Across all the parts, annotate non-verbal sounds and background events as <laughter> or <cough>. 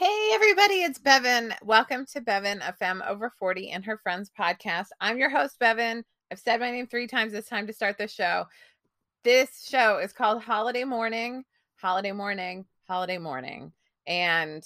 Hey, everybody, it's Bevin. Welcome to Bevin, a femme over 40 and her friends podcast. I'm your host, Bevin. I've said my name three times. It's time to start the show. This show is called Holiday Morning, Holiday Morning, Holiday Morning. And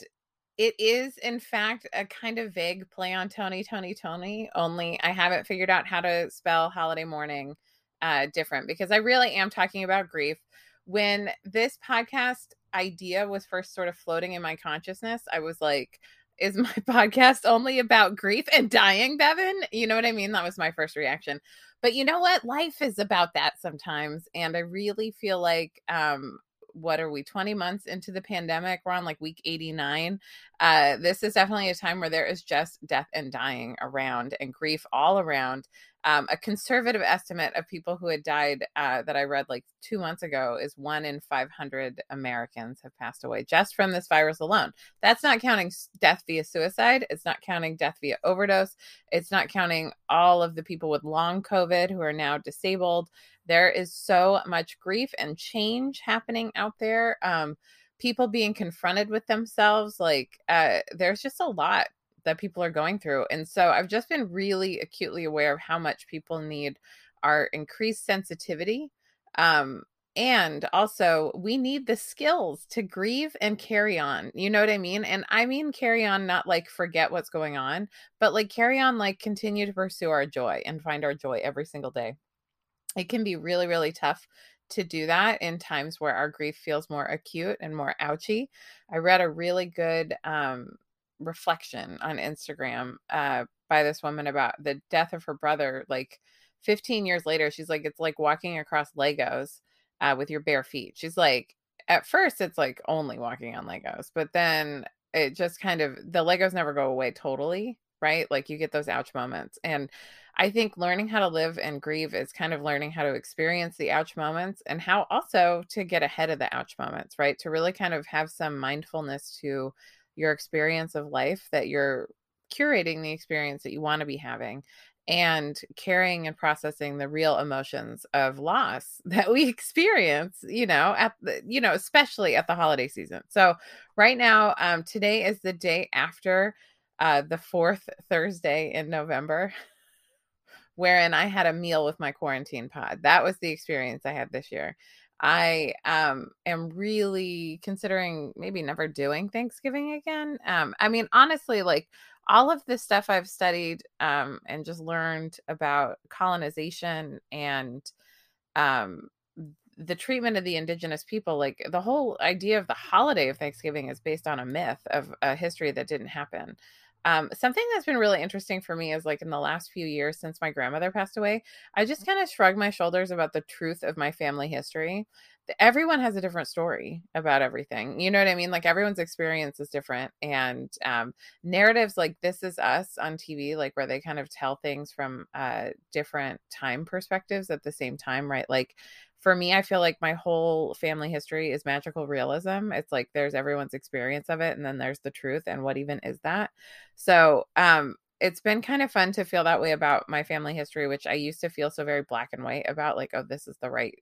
it is, in fact, a kind of vague play on Tony, Tony, Tony, only I haven't figured out how to spell Holiday Morning uh, different because I really am talking about grief. When this podcast idea was first sort of floating in my consciousness, I was like, is my <laughs> podcast only about grief and dying, Bevin? You know what I mean? That was my first reaction. But you know what? Life is about that sometimes. And I really feel like um, what are we 20 months into the pandemic we're on like week 89 uh this is definitely a time where there is just death and dying around and grief all around um, a conservative estimate of people who had died uh, that I read like two months ago is one in 500 Americans have passed away just from this virus alone. That's not counting death via suicide. It's not counting death via overdose. It's not counting all of the people with long COVID who are now disabled. There is so much grief and change happening out there. Um, people being confronted with themselves. Like, uh, there's just a lot that people are going through. And so I've just been really acutely aware of how much people need our increased sensitivity. Um, and also, we need the skills to grieve and carry on. You know what I mean? And I mean, carry on, not like forget what's going on, but like carry on, like continue to pursue our joy and find our joy every single day. It can be really, really tough to do that in times where our grief feels more acute and more ouchy. I read a really good um, reflection on Instagram uh, by this woman about the death of her brother. Like 15 years later, she's like, it's like walking across Legos uh, with your bare feet. She's like, at first, it's like only walking on Legos, but then it just kind of the Legos never go away totally, right? Like you get those ouch moments. And I think learning how to live and grieve is kind of learning how to experience the ouch moments and how also to get ahead of the ouch moments, right? To really kind of have some mindfulness to your experience of life that you're curating the experience that you want to be having and carrying and processing the real emotions of loss <laughs> that we experience you know at the you know especially at the holiday season. So right now um today is the day after uh the fourth thursday in november wherein i had a meal with my quarantine pod. That was the experience i had this year I um am really considering maybe never doing Thanksgiving again. Um I mean honestly like all of this stuff I've studied um and just learned about colonization and um the treatment of the indigenous people like the whole idea of the holiday of Thanksgiving is based on a myth of a history that didn't happen. Um, something that's been really interesting for me is like in the last few years since my grandmother passed away, I just kind of shrugged my shoulders about the truth of my family history. Everyone has a different story about everything. You know what I mean? Like everyone's experience is different. And um, narratives like This Is Us on TV, like where they kind of tell things from uh, different time perspectives at the same time, right? Like for me, I feel like my whole family history is magical realism. It's like there's everyone's experience of it, and then there's the truth. And what even is that? So, um, it's been kind of fun to feel that way about my family history, which I used to feel so very black and white about, like, oh, this is the right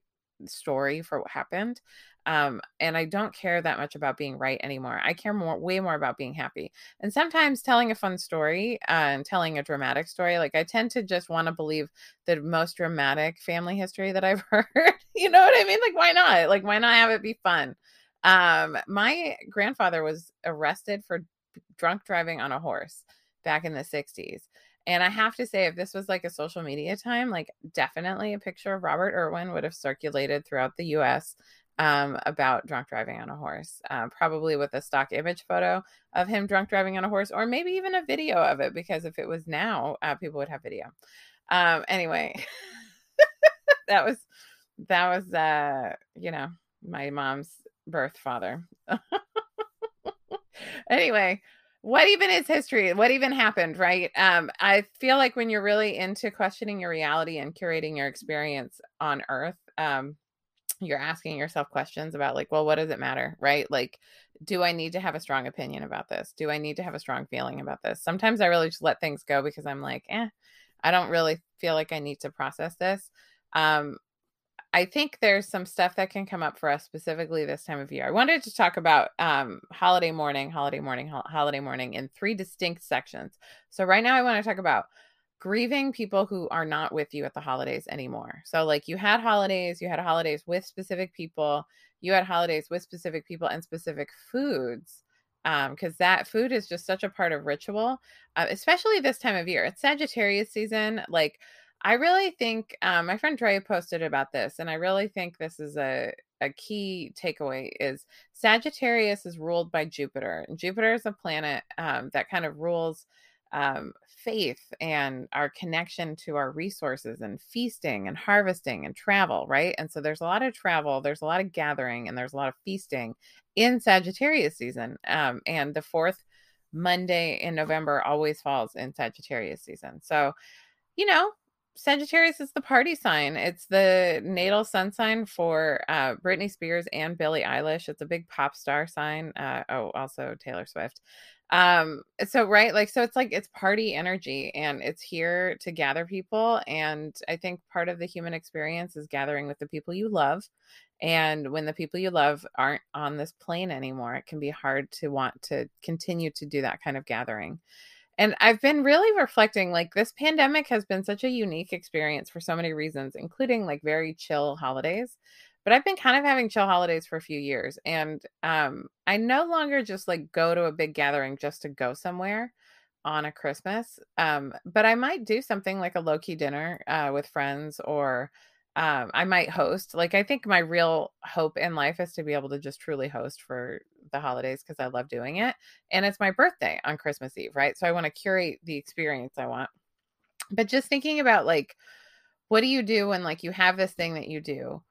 story for what happened. Um, and I don't care that much about being right anymore. I care more, way more about being happy. And sometimes telling a fun story uh, and telling a dramatic story, like I tend to just want to believe the most dramatic family history that I've <laughs> heard. you know what I mean? Like, why not? Like, why not have it be fun? Um, my grandfather was arrested for drunk driving on a horse back in the 60s. And I have to say, if this was like a social media time, like definitely a picture of Robert Irwin would have circulated throughout the US um, about drunk driving on a horse, uh, probably with a stock image photo of him drunk driving on a horse, or maybe even a video of it, because if it was now, uh, people would have video. Um, anyway, <laughs> that was that was uh, you know my mom's birth father. <laughs> anyway, what even is history? What even happened, right? Um, I feel like when you're really into questioning your reality and curating your experience on Earth, um, you're asking yourself questions about like, well, what does it matter, right? Like, do I need to have a strong opinion about this? Do I need to have a strong feeling about this? Sometimes I really just let things go because I'm like, eh, I don't really feel like I need to process this. Um, I think there's some stuff that can come up for us specifically this time of year. I wanted to talk about um, holiday morning holiday morning ho- holiday morning in three distinct sections. So, right now, I want to talk about grieving people who are not with you at the holidays anymore. So, like you had holidays, you had holidays with specific people, you had holidays with specific people and specific foods because um, that food is just such a part of ritual, uh, especially this time of year. It's Sagittarius season. Like, I really think um, my friend Dre posted about this, and I really think this is a a key takeaway is Sagittarius is ruled by Jupiter, and Jupiter is a planet um, that kind of rules um, faith and our connection to our resources and feasting and harvesting and travel, right? And so there's a lot of travel, there's a lot of gathering, and there's a lot of feasting in Sagittarius season. Um, and the fourth Monday in November always falls in Sagittarius season. So, you know, Sagittarius is the party sign. It's the natal sun sign for uh, Britney Spears and Billie Eilish. It's a big pop star sign. Uh, oh, also Taylor Swift. Um, so right, like so, it's like it's party energy, and it's here to gather people. And I think part of the human experience is gathering with the people you love. And when the people you love aren't on this plane anymore, it can be hard to want to continue to do that kind of gathering. And I've been really reflecting like this pandemic has been such a unique experience for so many reasons, including like very chill holidays. But I've been kind of having chill holidays for a few years and um I no longer just like go to a big gathering just to go somewhere on a Christmas. Um but I might do something like a low key dinner uh with friends or um I might host. Like I think my real hope in life is to be able to just truly host for the holidays because I love doing it. And it's my birthday on Christmas Eve, right? So I want to curate the experience I want. But just thinking about like, what do you do when like you have this thing that you do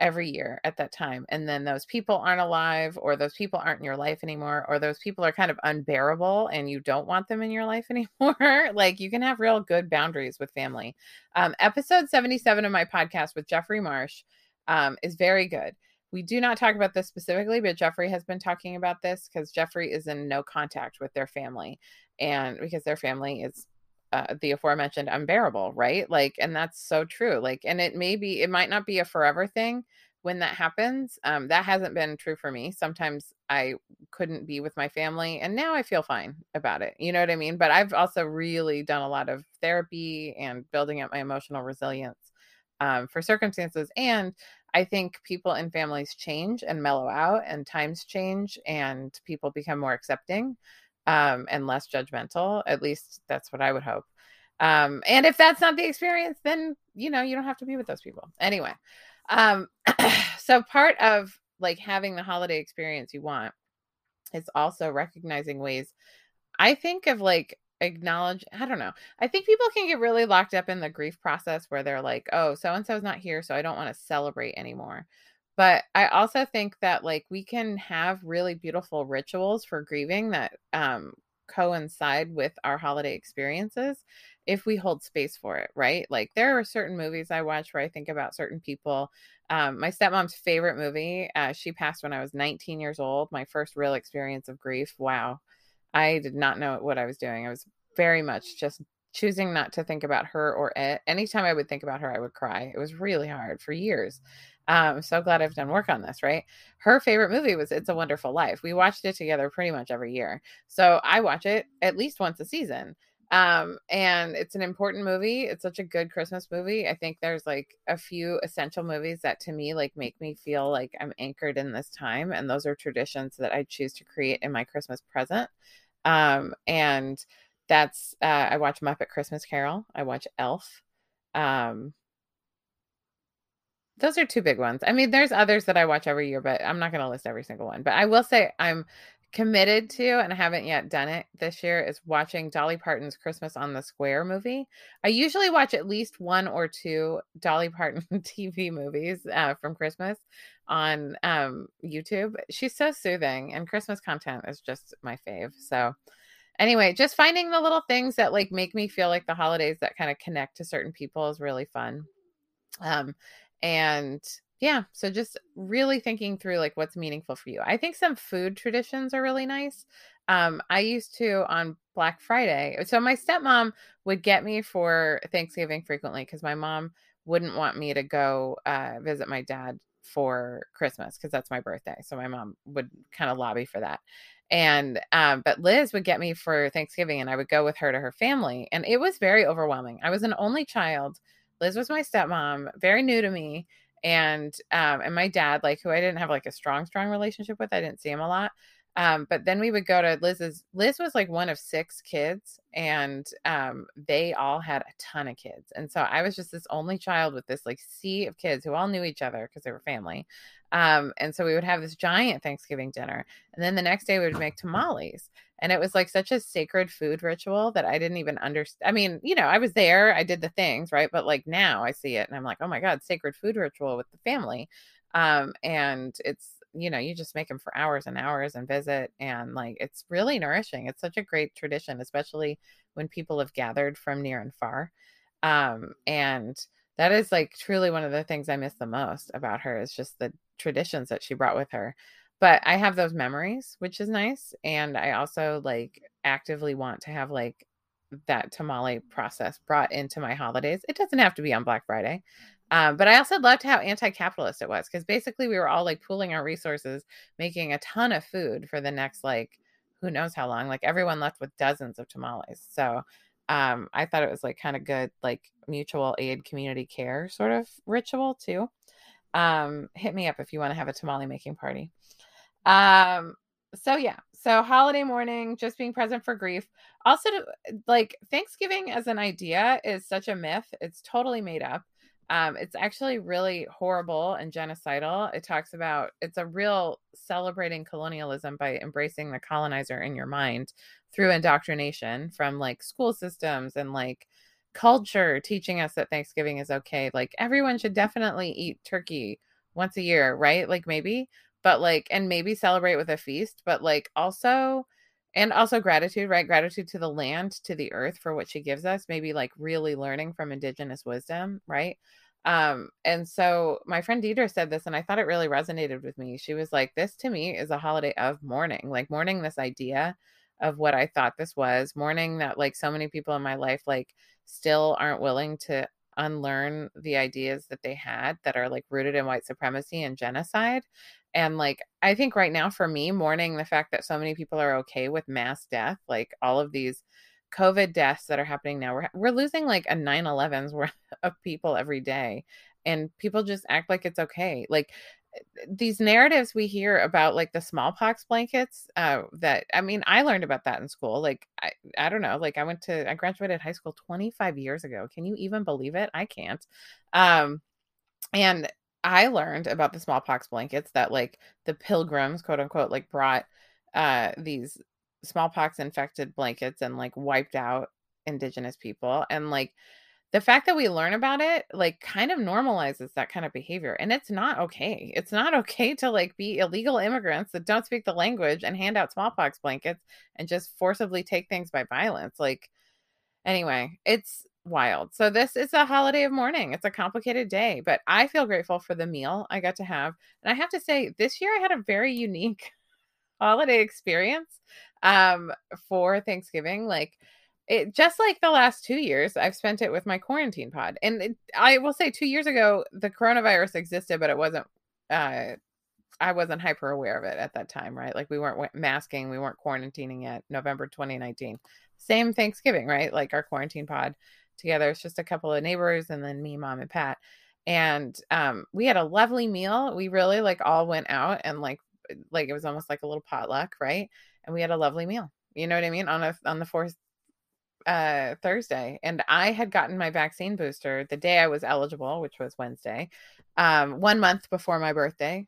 every year at that time and then those people aren't alive or those people aren't in your life anymore or those people are kind of unbearable and you don't want them in your life <laughs> anymore like you can have real good boundaries with family um, episode 77 of my podcast with jeffrey marsh um, is very good we do not talk about this specifically, but Jeffrey has been talking about this because Jeffrey is in no contact with their family. And because their family is uh, the aforementioned unbearable, right? Like, and that's so true. Like, and it may be, it might not be a forever thing when that happens. Um, that hasn't been true for me. Sometimes I couldn't be with my family, and now I feel fine about it. You know what I mean? But I've also really done a lot of therapy and building up my emotional resilience um, for circumstances. And I think people and families change and mellow out, and times change, and people become more accepting um, and less judgmental. At least that's what I would hope. Um, and if that's not the experience, then you know you don't have to be with those people anyway. Um, <clears throat> so part of like having the holiday experience you want is also recognizing ways. I think of like acknowledge i don't know i think people can get really locked up in the grief process where they're like oh so and so's not here so i don't want to celebrate anymore but i also think that like we can have really beautiful rituals for grieving that um coincide with our holiday experiences if we hold space for it right like there are certain movies i watch where i think about certain people um, my stepmom's favorite movie uh, she passed when i was 19 years old my first real experience of grief wow I did not know what I was doing. I was very much just choosing not to think about her or it. Anytime I would think about her, I would cry. It was really hard for years. Um, I'm so glad I've done work on this, right? Her favorite movie was It's a Wonderful Life. We watched it together pretty much every year. So I watch it at least once a season. Um, and it's an important movie. It's such a good Christmas movie. I think there's like a few essential movies that to me like make me feel like I'm anchored in this time. And those are traditions that I choose to create in my Christmas present. Um, and that's uh, I watch Muppet Christmas Carol. I watch Elf. Um, those are two big ones. I mean, there's others that I watch every year, but I'm not going to list every single one. But I will say I'm committed to, and I haven't yet done it this year, is watching Dolly Parton's Christmas on the Square movie. I usually watch at least one or two Dolly Parton <laughs> TV movies uh, from Christmas on um, YouTube. She's so soothing, and Christmas content is just my fave. So, anyway, just finding the little things that like make me feel like the holidays that kind of connect to certain people is really fun. Um, and yeah, so just really thinking through like what's meaningful for you. I think some food traditions are really nice. Um, I used to on Black Friday. So my stepmom would get me for Thanksgiving frequently because my mom wouldn't want me to go uh, visit my dad for Christmas because that's my birthday. So my mom would kind of lobby for that. And um, but Liz would get me for Thanksgiving and I would go with her to her family. And it was very overwhelming. I was an only child. Liz was my stepmom, very new to me. And um, and my dad, like who I didn't have like a strong, strong relationship with. I didn't see him a lot. Um, but then we would go to Liz's. Liz was like one of six kids, and um, they all had a ton of kids. And so I was just this only child with this like sea of kids who all knew each other because they were family. Um, and so we would have this giant Thanksgiving dinner, and then the next day we would make tamales. And it was like such a sacred food ritual that I didn't even understand. I mean, you know, I was there, I did the things, right? But like now I see it and I'm like, oh my God, sacred food ritual with the family. Um, and it's you know, you just make them for hours and hours and visit. And like, it's really nourishing. It's such a great tradition, especially when people have gathered from near and far. Um, and that is like truly one of the things I miss the most about her is just the traditions that she brought with her. But I have those memories, which is nice. And I also like actively want to have like that tamale process brought into my holidays. It doesn't have to be on Black Friday. Um, but I also loved how anti-capitalist it was because basically we were all like pooling our resources, making a ton of food for the next like who knows how long. Like everyone left with dozens of tamales. So um, I thought it was like kind of good, like mutual aid, community care sort of ritual too. Um, hit me up if you want to have a tamale making party. Um, so yeah, so holiday morning, just being present for grief. Also, like Thanksgiving as an idea is such a myth. It's totally made up. Um, it's actually really horrible and genocidal. It talks about it's a real celebrating colonialism by embracing the colonizer in your mind through indoctrination from like school systems and like culture teaching us that Thanksgiving is okay. Like everyone should definitely eat turkey once a year, right? Like maybe, but like, and maybe celebrate with a feast, but like also and also gratitude right? Gratitude to the land to the earth for what she gives us maybe like really learning from indigenous wisdom right? Um and so my friend deidre said this and i thought it really resonated with me. She was like this to me is a holiday of mourning like mourning this idea of what i thought this was mourning that like so many people in my life like still aren't willing to unlearn the ideas that they had that are like rooted in white supremacy and genocide and like, I think right now for me, mourning the fact that so many people are okay with mass death, like all of these COVID deaths that are happening now, we're, we're losing like a 9 11's <laughs> worth of people every day. And people just act like it's okay. Like, eh, these narratives we hear about like the smallpox blankets uh that i mean i learned about that in school. Like i i don't know. Like i went to i graduated high school 25 years ago. Can you even believe it? I can't. Um and I learned about the smallpox blankets that like the pilgrims, quote unquote, like brought uh these smallpox infected blankets and like wiped out indigenous people and like the fact that we learn about it like kind of normalizes that kind of behavior and it's not okay. It's not okay to like be illegal immigrants that don't speak the language and hand out smallpox blankets and just forcibly take things by violence like anyway it's wild. So this is a holiday of mourning. It's a complicated day, but I feel grateful for the meal I got to have. And I have to say, this year I had a very unique <laughs> holiday experience um for Thanksgiving. Like it just like the last two years, I've spent it with my quarantine pod. And it, I will say, two years ago, the coronavirus existed, but it wasn't. Uh, I wasn't hyper aware of it at that time, right? Like we weren't masking, we weren't quarantining yet. November 2019, same Thanksgiving, right? Like our quarantine pod together. It's just a couple of neighbors and then me, mom, and Pat. And um, we had a lovely meal. We really like all went out and like like it was almost like a little potluck, right? And we had a lovely meal. You know what I mean? On a on the fourth uh Thursday. And I had gotten my vaccine booster the day I was eligible, which was Wednesday, um, one month before my birthday.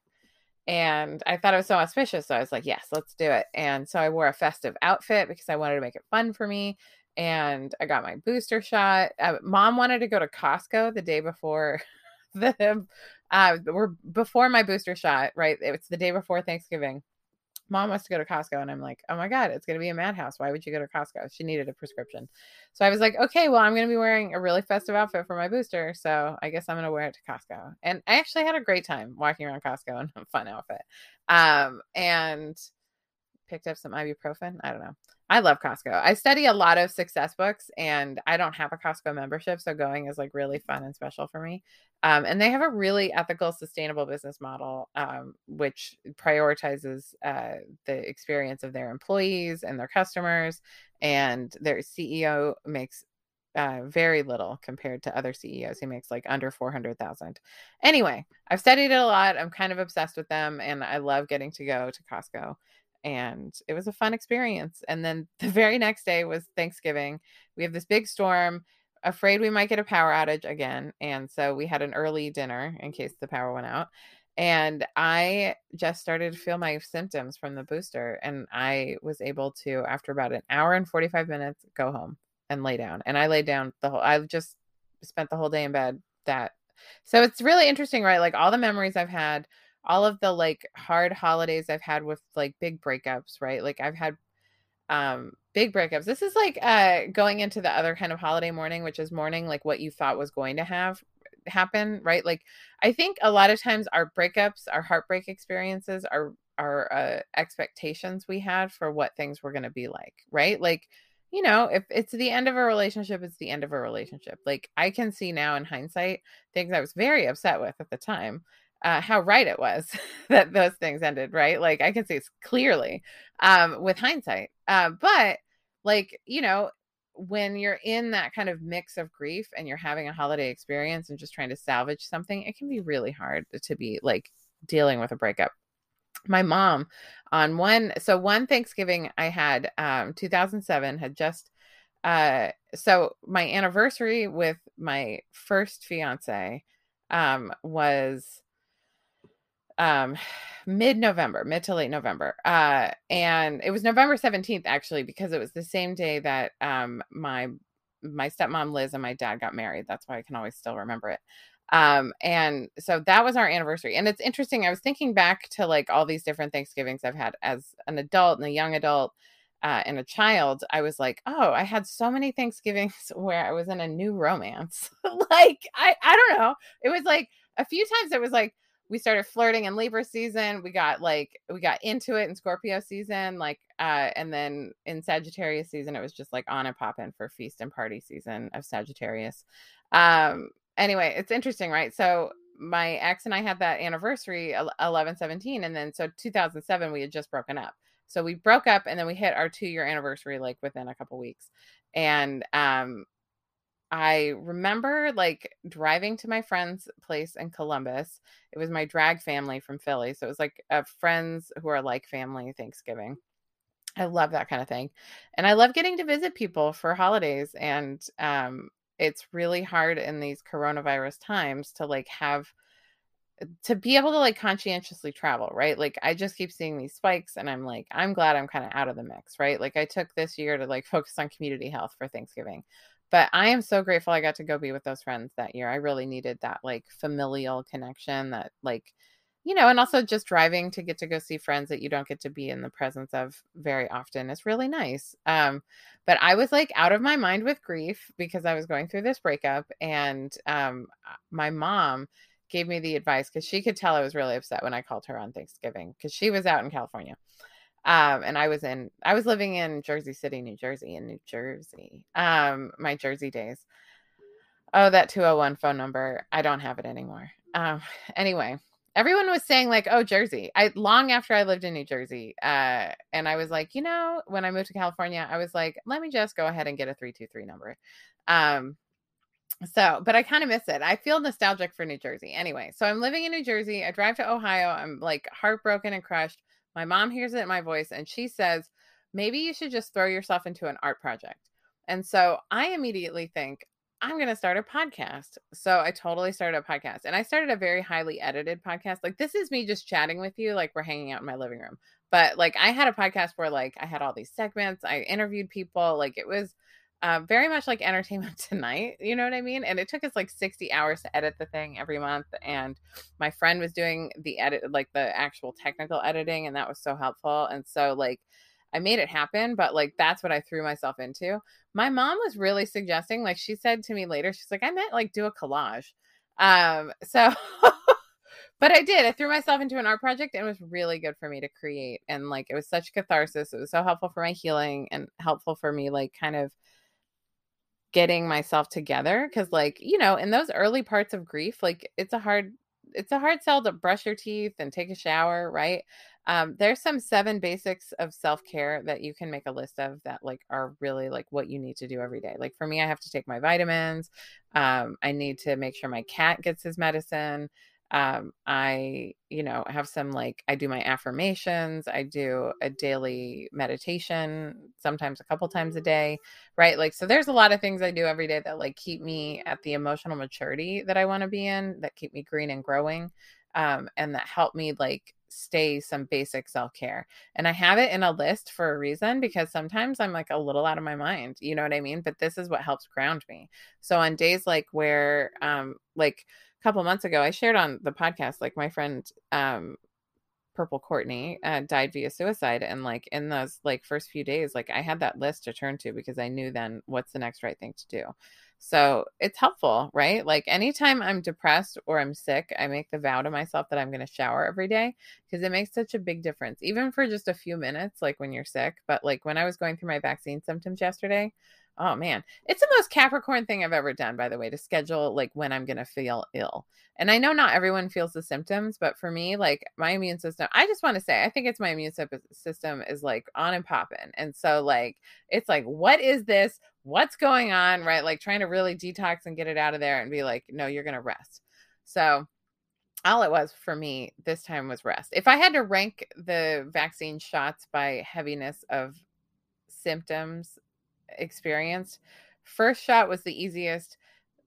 And I thought it was so auspicious. So I was like, yes, let's do it. And so I wore a festive outfit because I wanted to make it fun for me and I got my booster shot. Uh, mom wanted to go to Costco the day before <laughs> the uh we're before my booster shot, right? It's the day before Thanksgiving. Mom wants to go to Costco, and I'm like, oh my god, it's gonna be a madhouse. Why would you go to Costco? She needed a prescription, so I was like, okay, well, I'm gonna be wearing a really festive outfit for my booster, so I guess I'm gonna wear it to Costco. And I actually had a great time walking around Costco in a fun outfit. Um, and picked up some ibuprofen. I don't know. I love Costco. I study a lot of success books and I don't have a Costco membership. So going is like really fun and special for me. Um, and they have a really ethical, sustainable business model, um, which prioritizes uh, the experience of their employees and their customers. And their CEO makes uh, very little compared to other CEOs. He makes like under 400,000. Anyway, I've studied it a lot. I'm kind of obsessed with them and I love getting to go to Costco and it was a fun experience. And then <laughs> the very next day was Thanksgiving. We have this big storm, afraid we might get a power outage again. And so we had an early dinner in case the power went out. And I just started to feel my symptoms from the booster. And I was able to, after about an hour and 45 minutes, go home and lay down. And I laid down the whole, I just spent the whole day in bed that. So it's really interesting, right? Like all the memories I've had all of the like hard holidays I've had with like big breakups, right? Like I've had um big breakups. This is like uh going into the other kind of holiday morning, which is mourning like what you thought was going to have happen, right? Like I think a lot of times our breakups, our heartbreak experiences are our uh, expectations we had for what things were going to be like, right? Like you know, if it's the end of a relationship, it's the end of a relationship. Like I can see now in hindsight things I was very upset with at the time uh, how right it was <laughs> that those things ended, right? Like I can see it's clearly um, with hindsight. Uh, but like, you know, when you're in that kind of mix of grief and you're having a holiday experience and just trying to salvage something, it can be really hard to be like dealing with a breakup. My mom on one, so one Thanksgiving I had, um, 2007 had just, uh, so my anniversary with my first fiance, um, was um <sighs> mid November, mid to late November. Uh and it was November 17th actually because it was the same day that um my my stepmom Liz and my dad got married. That's why I can always still remember it. Um and so that was our anniversary. And it's interesting I was thinking back to like all these different Thanksgivings I've had as an adult and a young adult uh, and a child, I was like, oh, I had so many Thanksgivings <laughs> where I was in a new romance. <laughs> like, I, I don't know. It was like a few times it was like, we started flirting in Libra season. We got like we got into it in Scorpio season, like uh and then in Sagittarius season it was just like on and pop in for feast and party season of Sagittarius. Um anyway, it's interesting, right? So my ex and I had that anniversary 11 17 and then so 2007 we had just broken up. So we broke up and then we hit our 2 year anniversary like within a couple weeks. And um I remember like driving to my friend's place in Columbus. It was my drag family from Philly. So it was like uh, friends who are like family Thanksgiving. I love that kind of thing. And I love getting to visit people for holidays. And um, it's really hard in these coronavirus times to like have to be able to like conscientiously travel, right? Like I just keep seeing these spikes and I'm like, I'm glad I'm kind of out of the mix, right? Like I took this year to like focus on community health for Thanksgiving but I am so grateful I got to go be with those friends that year. I really needed that like familial connection that like you know, and also just driving to get to go see friends that you don't get to be in the presence of very often is really nice. Um, but I was like out of my mind with grief because I was going through this breakup, and um, my mom gave me the advice because she could tell I was really upset when I called her on Thanksgiving because she was out in California. Um, and I was in, I was living in Jersey City, New Jersey, in New Jersey, um, my Jersey days. Oh, that 201 phone number. I don't have it anymore. Um, <laughs> anyway, everyone was saying like, oh, Jersey. I long after I lived in New Jersey. Uh, and I was like, you know, when I moved to California, I was like, let me just go ahead and get a 323 number. Um, so, but I kind of miss it. I feel nostalgic for New Jersey. Anyway, so I'm living in New Jersey. I drive to Ohio. I'm like heartbroken and crushed. My mom hears it in my voice and she says, maybe you should just throw yourself into an art project. And so I immediately think, I'm going to start a podcast. So I totally started a podcast and I started a very highly edited podcast. Like this is me just chatting with you, like we're hanging out in my living room. But like I had a podcast where like I had all these segments, I interviewed people, like it was uh, very much like entertainment <laughs> tonight you know what i mean and it took us like 60 hours to edit the thing every month and my friend was doing the edit like the actual technical editing and that was so helpful and so like i made it happen but like that's what i threw myself into my mom was really suggesting like she said to me later she's like i meant like do a collage um <laughs> so but I did. I threw myself into an art project and it was really good for me to create. And like it was such catharsis. It was so helpful for my healing and helpful for me, like kind of getting myself together. Cause like, you know, in those early parts of grief, like it's a hard it's a hard sell to brush your teeth and take a shower, right? Um, there's some seven basics of self-care that you can make a list of that like are really like what you need to do every day. Like for me, I have to take my vitamins. Um, I need to make sure my cat gets his medicine um i you know have some like i do my affirmations i do a daily meditation sometimes a couple times a day right? Like so there's a lot of things i do every day that like keep me at the emotional maturity that i want to be in that keep me green and growing um and that help me like stay some basic self-care. And i have it in a list for a reason because sometimes i'm like a little out of my mind you know what i mean? But this is what helps ground me. So on days like where um like couple months ago, I shared on the podcast, like my friend um, Purple Courtney uh, died via suicide, and like in those like first few days, like I had that list to turn to because I knew then what's the next right thing to do. So it's helpful, right? Like anytime I'm depressed or I'm sick, I make the vow to myself that I'm going to shower every day because it makes such a big difference, even for just a few minutes, like when you're sick. But like when I was going through my vaccine symptoms yesterday, Oh man, it's the most Capricorn thing I've ever done, by the way, to schedule like when I'm going to feel ill. And I know not everyone feels the symptoms, but for me, like my immune system, I just want to say, I think it's my immune system is like on and popping. And so, like, it's like, what is this? What's going on? Right. Like, trying to really detox and get it out of there and be like, no, you're going to rest. So, all it was for me this time was rest. If I had to rank the vaccine shots by heaviness of symptoms experienced. First shot was the easiest.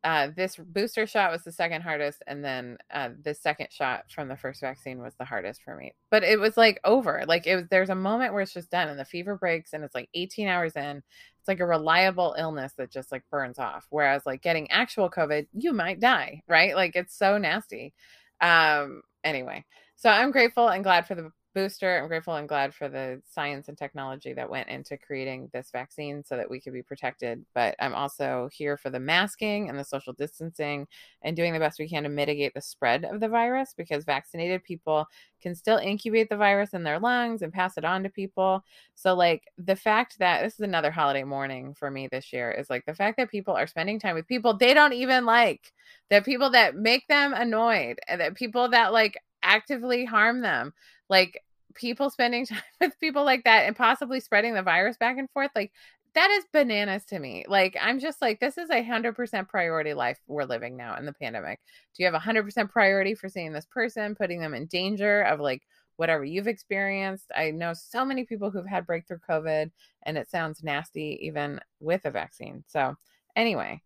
Uh, this booster shot was the second hardest, and then uh, the second shot from the first vaccine was the hardest for me. But it was like over. Like it was. There's a moment where it's just done, and the fever breaks, and it's like 18 hours in. Like a reliable illness that just like burns off. Whereas like getting actual COVID, you might die, right? Like it's so nasty. Um. Anyway, so I'm grateful and glad for the booster. I'm grateful and glad for the science and technology that went into creating this vaccine so that we could be protected. But I'm also here for the masking and the social distancing and doing the best we can to mitigate the spread of the virus because vaccinated people can still incubate the virus in their lungs and pass it on to people. So, like, the fact that this is another holiday morning for me this year is like the fact that people are spending time with people they don't even like, that people that make them annoyed, and that people that like actively harm them. Like people spending <laughs> time with people like that and possibly spreading the virus back and forth like that is bananas to me. Like i'm just like this is a 100% priority life we're living now in the pandemic. Do you have a 100% priority for seeing this person putting them in danger of like whatever you've experienced? I know so many people who've had breakthrough covid and it sounds nasty even with a vaccine. So anyway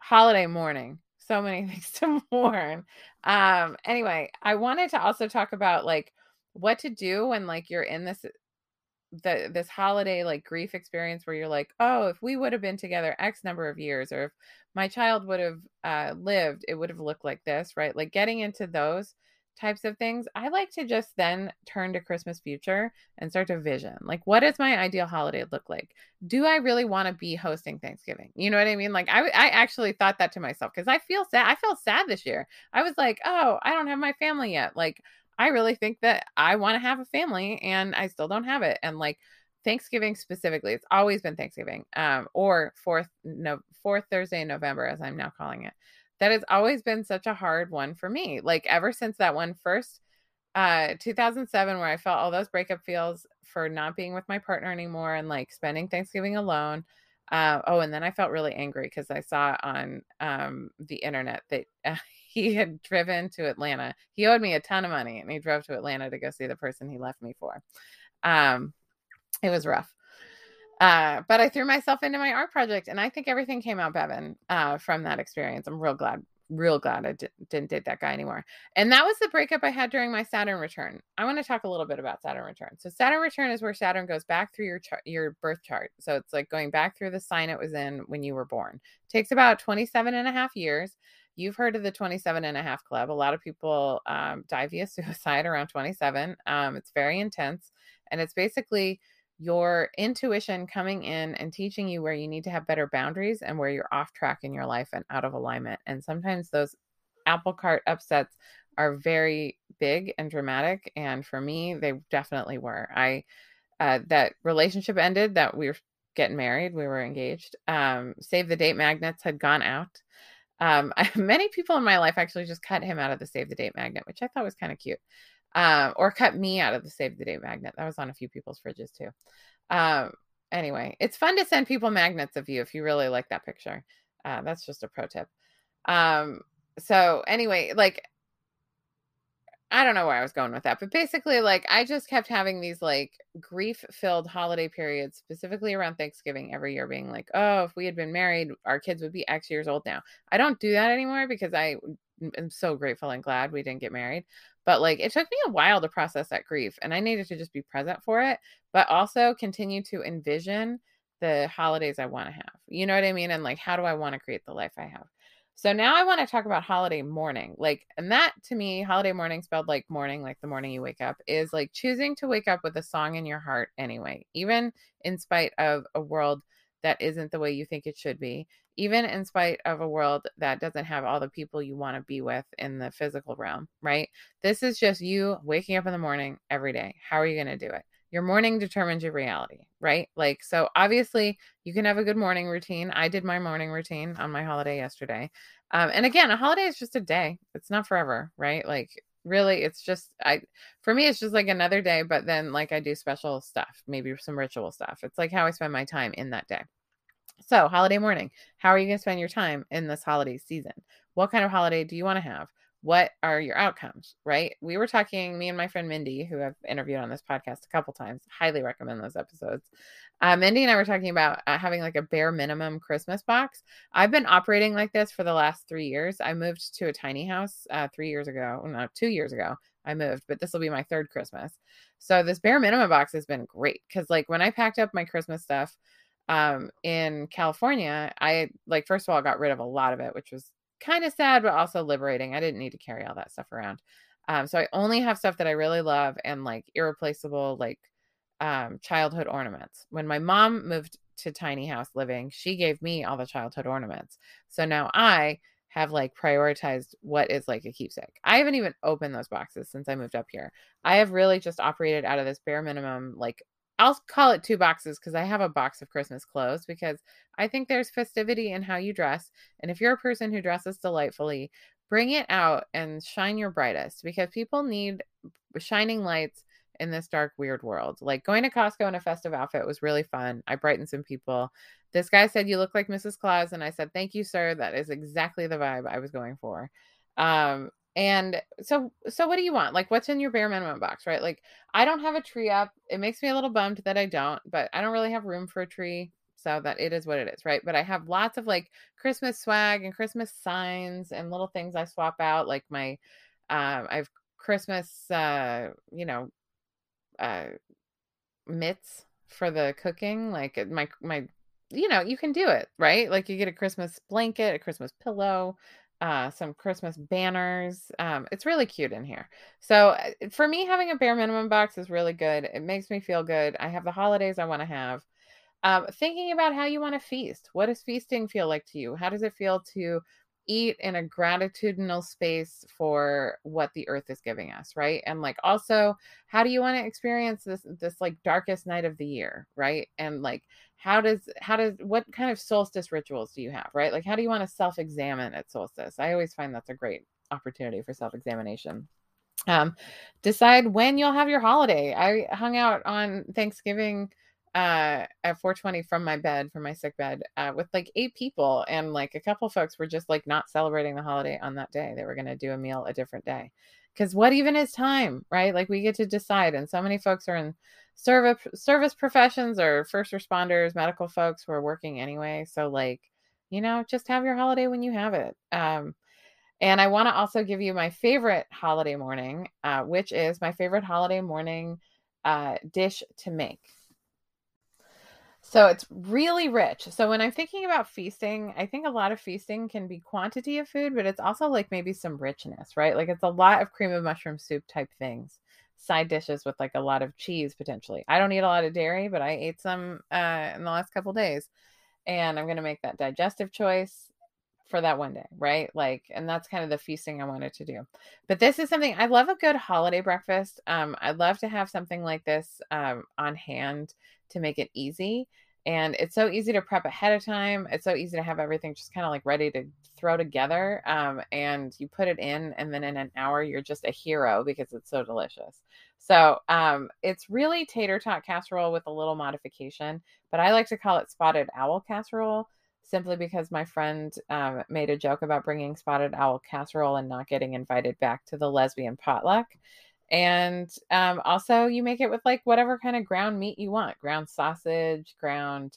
holiday morning so many <laughs> things to mourn. Um anyway i wanted to also talk about like what to do when like you're in this the this holiday like grief experience where you're like oh if we would have been together x number of years or if my child would have uh, lived it would have looked like this right? Like getting into those types of things i like to just then turn to christmas future and start to vision like what does my ideal holiday look like do i really want to be hosting thanksgiving you know what i mean like i, I actually thought that to myself because i feel sad i felt sad this year i was like oh i don't have my family yet like I really think that I want to have a family and I still don't have it. And like Thanksgiving specifically, it's always been Thanksgiving, um, or fourth no fourth Thursday in November, as I'm now calling it. That has always been such a hard one for me. Like ever since that one first uh 2007 where I felt all those breakup feels for not being with my partner anymore and like spending Thanksgiving alone. Uh, oh, and then I felt really angry because I saw on um, the internet that uh, <laughs> he had driven to Atlanta. He owed me a ton of money and he drove to Atlanta to go see the person he left me for. Um, it was rough. Uh, but I threw myself into my art project and I think everything came out Bevan uh, from that experience. I'm real glad, real glad I did, didn't date that guy anymore. And that was the breakup I had during my Saturn return. I want to talk a little bit about Saturn return. So Saturn return is where Saturn goes back through your chart, your birth chart. So it's like going back through the sign it was in when you were born. It takes about 27 and a half years. You've heard of the 27 and a half club. A lot of people um, die via <laughs> suicide around 27. Um, it's very intense. And it's basically your intuition coming in and teaching you where you need to have better boundaries and where you're off track in your life and out of alignment. And sometimes those apple cart upsets are very big and dramatic. And for me, they definitely were. I, uh, that relationship ended, that we were getting married, we were engaged. Um, save the date magnets had gone out. Um, I, <laughs> many people in my life actually just cut him out of the save the date magnet, which I thought was kind of cute. Um, or cut me out of the save the date magnet. That was on a few people's fridges too. Um, anyway, it's fun to send people magnets of you if you really like that picture. Uh, that's just a pro tip. Um, so anyway, like I don't know where I was going with that, but basically, like, I just kept having these like grief filled holiday periods, specifically around Thanksgiving every year, being like, oh, if we had been married, our kids would be X years old now. I don't do that anymore because I am so grateful and glad we didn't get married. But like, it took me a while to process that grief, and I needed to just be present for it, but also continue to envision the holidays I want to have. You know what I mean? And like, how do I want to create the life I have? So now I want to talk about holiday morning. Like, and that to me, holiday morning spelled like morning, like the morning you wake up, is like choosing to wake up with a song in your heart anyway, even in spite of a world that isn't the way you think it should be, even in spite of a world that doesn't have all the people you want to be with in the physical realm, right? This is just you waking up in the morning every day. How are you going to do it? your morning determines your reality, right? Like, so obviously you can have a good morning routine. I did my morning routine on my holiday yesterday. Um, and again, a holiday is just a day, it's not forever, right? Like, really, it's just, I, for me, it's just like another day, but then like I do special stuff, maybe some ritual stuff. It's like how I spend my time in that day. So, holiday morning, how are you going to spend your time in this holiday season? What kind of holiday do you want to have? what are your outcomes right? We were talking me and my friend mindy who i've interviewed on this podcast a couple times highly recommend those episodes. Uh, mindy and i were talking about uh, having like a bare minimum christmas box. I've been operating like this for the last three years. I moved to a tiny house uh, three years ago no two years ago i moved but this will be my third christmas. So this bare minimum box has been great because like when i packed up my christmas stuff um in california i like first of all got rid of a lot of it which was kind of sad, but also liberating. I didn't need to carry all that stuff around. Um, so I only have stuff that I really love and like irreplaceable, like um, childhood ornaments. When my mom moved to tiny house living, she gave me all the childhood ornaments. So now I have like prioritized what is like a keepsake. I haven't even opened those boxes since I moved up here. I have really just operated out of this bare minimum like I'll call it two boxes because I have a box of Christmas clothes because I think there's festivity in how you dress. And if you're a person who dresses delightfully, bring it out and shine your brightest because people need shining lights in this dark, weird world. Like going to Costco in a festive outfit was really fun. I brightened some people. This guy said, You look like Mrs. Claus. And I said, Thank you, sir. That is exactly the vibe I was going for. Um, and so so what do you want? Like what's in your bare minimum box, right? Like I don't have a tree up. It makes me a little bummed that I don't, but I don't really have room for a tree. So that it is what it is, right? But I have lots of like Christmas swag and Christmas signs and little things I swap out, like my um I have Christmas uh, you know, uh mitts for the cooking, like my my you know, you can do it, right? Like you get a Christmas blanket, a Christmas pillow, uh, some Christmas banners. Um, it's really cute in here. So uh, for me, having a bare minimum box is really good. It makes me feel good. I have the holidays I want to have. Um, thinking about how you want to feast. What does feasting feel like to you? How does it feel to eat in a gratitudinal space for what the earth is giving us, right? And like also, how do you want to experience this this like darkest night of the year, right? And like how does how does what kind of solstice rituals do you have, right? Like how do you want to self-examine at solstice? I always find that's a great opportunity for self-examination. Um decide when you'll have your holiday. I hung out on Thanksgiving uh at 420 from my bed from my sick bed uh, with like eight people and like a couple folks were just like not celebrating the holiday on that day. They were going to do a meal a different day. Because what even is time right? Like we get to decide and so many folks are in service service professions or first responders medical folks who are working anyway so like you know just have your holiday when you have it. Um and i want to also give you my favorite holiday morning uh, which is my favorite holiday morning uh, dish to make so it's really rich. So when I'm thinking about feasting, I think a lot of feasting can be quantity of food, but it's also like maybe some richness, right? Like it's a lot of cream of mushroom soup type things, side dishes with like a lot of cheese potentially. I don't eat a lot of dairy, but I ate some uh, in the last couple days, and I'm gonna make that digestive choice. for that one day, right? Like, and that's kind of the feasting I wanted to do. But this is something I love a good holiday breakfast. Um, I'd love to have something like this um, on hand to make it easy. And it's so easy to prep ahead of time. It's so easy to have everything just kind of like ready to throw together. Um, and you put it in, and then in an hour, you're just a hero because it's so delicious. So um, it's really tater tot casserole with a little modification, but I like to call it spotted owl casserole simply because my friend um, made a joke about bringing spotted owl casserole and not getting invited back to the lesbian potluck. And um, also, you make it with like whatever kind of ground meat you want ground sausage, ground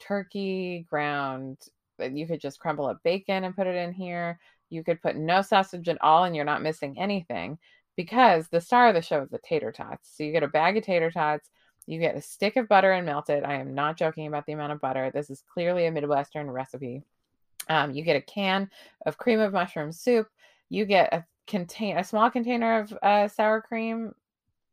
turkey, ground. You could just crumble up bacon and put it in here. You could put no sausage at all and you're not missing anything because the star of the show is the tater tots. So you get a bag of tater tots, you get a stick of butter and melt it. I am not joking about the amount of butter. This is clearly a Midwestern recipe. Um, you get a can of cream of mushroom soup. You get a contain a small container of uh, sour cream.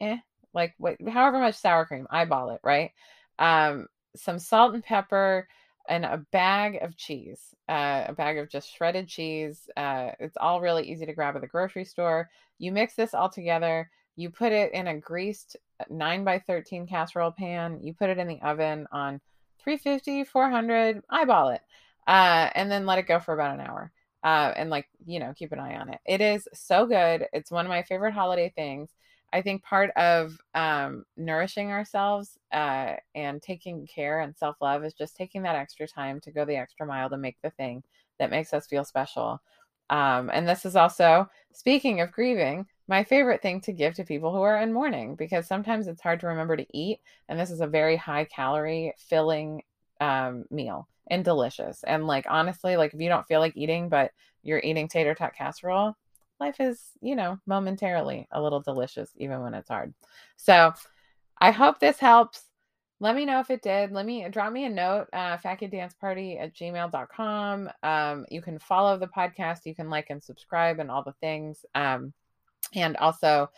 Eh, like what, however much sour cream, eyeball it, right? Um, some salt and pepper, and a bag of cheese, uh, a bag of just shredded cheese. Uh, it's all really easy to grab at the grocery store. You mix this all together. You put it in a greased 9 by 13 casserole pan. You put it in the oven on 350, 400, eyeball it, uh, and then let it go for about an hour. Uh, and like, you know, keep an eye on it. It is so good. It's one of my favorite holiday things. I think part of um, nourishing ourselves uh, and taking care and self love is just taking that extra time to go the extra mile to make the thing that makes us feel special. Um, and this is also, speaking of grieving, my favorite thing to give to people who are in mourning because sometimes it's hard to remember to eat. And this is a very high calorie, filling um, meal and delicious. And like, honestly, like if you don't feel like eating, but you're eating tater tot casserole, life is, you know, momentarily a little delicious, even when it's hard. So I hope this helps. Let me know if it did. Let me drop me a note, uh, fatkiddance at gmail.com. Um, you can follow the podcast. You can like and subscribe and all the things. Um, and also,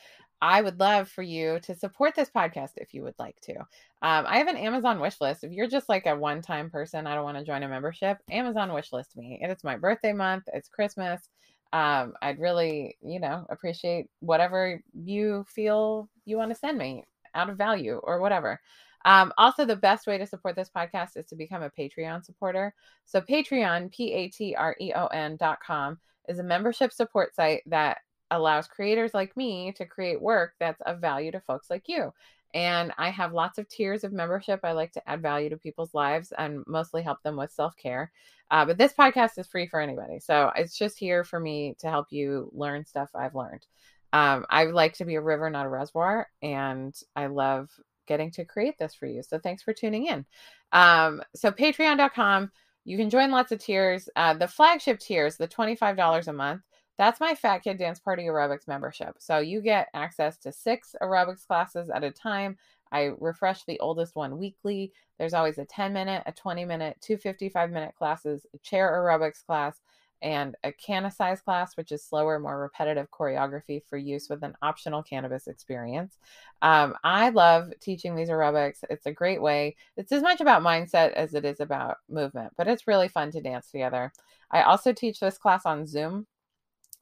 I would love for you to support this podcast if you would like to. Um, I have an Amazon wish list. If you're just like a one time person, I don't want to join a membership, Amazon wish list me. And it's my birthday month, it's Christmas. Um, I'd really, you know, appreciate whatever you feel you want to send me out of value or whatever. Um, also, the best way to support this podcast is to become a Patreon supporter. So, Patreon, P A T R E O N dot com, is a membership support site that allows creators like me to create work that's of value to folks like you. And I have lots of tiers of membership. I like to add value to people's lives and mostly help them with self care. Uh, but this podcast is free for anybody. So it's just here for me to help you learn stuff I've learned. Um, I like to be a river, not a reservoir. And I love getting to create this for you. So thanks for tuning in. Um, so patreon.com, you can join lots of tiers. Uh, the flagship tiers, the $25 a month, that's my Fat Kid Dance Party Aerobics membership. So you get access to six aerobics classes at a time. I refresh the oldest one weekly. There's always a 10 minute, a 20 minute, two 55 minute classes, a chair aerobics class, and a CannaSize class, which is slower, more repetitive choreography for use with an optional cannabis experience. Um, I love teaching these aerobics. It's a great way. It's as much about mindset as it is about movement, but it's really fun to dance together. I also teach this class on Zoom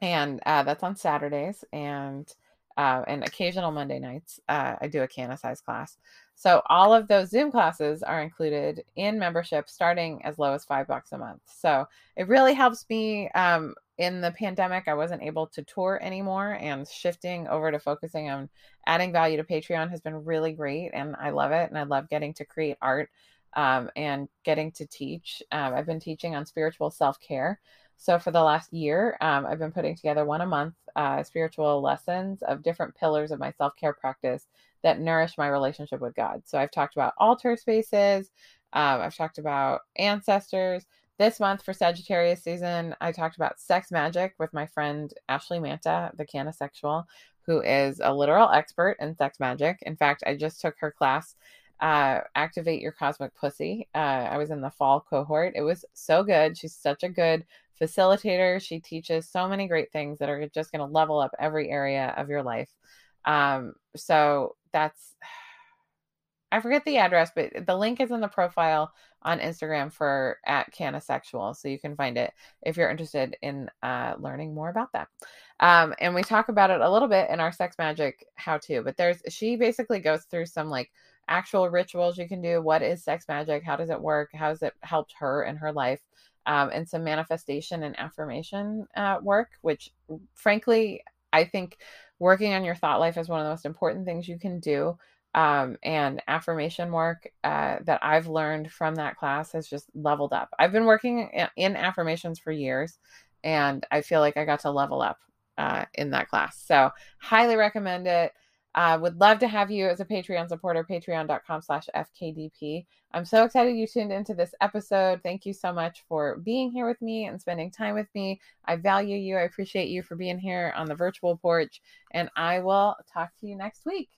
and uh, that's on Saturdays and uh, and occasional Monday nights. Uh, I do a CannaSize class. So all of those Zoom classes are included in membership, starting as low as five bucks a month. So it really helps me. Um, in the pandemic, I wasn't able to tour anymore, and shifting over to focusing on adding value to Patreon has been really great, and I love it. And I love getting to create art um, and getting to teach. Um, I've been teaching on spiritual self care. So for the last year, um, I've been putting together one a month uh, spiritual lessons of different pillars of my self care practice that nourish my relationship with God. So I've talked about altar spaces. Um, I've talked about ancestors. This month for Sagittarius season, I talked about sex magic with my friend Ashley Manta, the CannaSexual, who is a literal expert in sex magic. In fact, I just took her class uh, Activate Your Cosmic Pussy. Uh, I was in the fall cohort. It was so good. She's such a good facilitator. She teaches so many great things that are just going to level up every area of your life. Um, so that's <sighs> I forget the address, but the link is in the profile on Instagram for at CannaSexual. So you can find it if you're interested in uh, learning more about that. Um, and we talk about it a little bit in our sex magic how to, but there's she basically goes through some like actual rituals you can do. What is sex magic? How does it work? How has it helped her in her life? Um, and some manifestation and affirmation uh, work, which frankly, I think working on your thought life is one of the most important things you can do. Um, and affirmation work uh, that I've learned from that class has just leveled up. I've been working in affirmations for years, and I feel like I got to level up uh, in that class. So, highly recommend it. Uh, would love to have you as a Patreon supporter, patreon.com slash FKDP. I'm so excited you tuned into this episode. Thank you so much for being here with me and spending time with me. I value you. I appreciate you for being here on the virtual porch, and I will talk to you next week.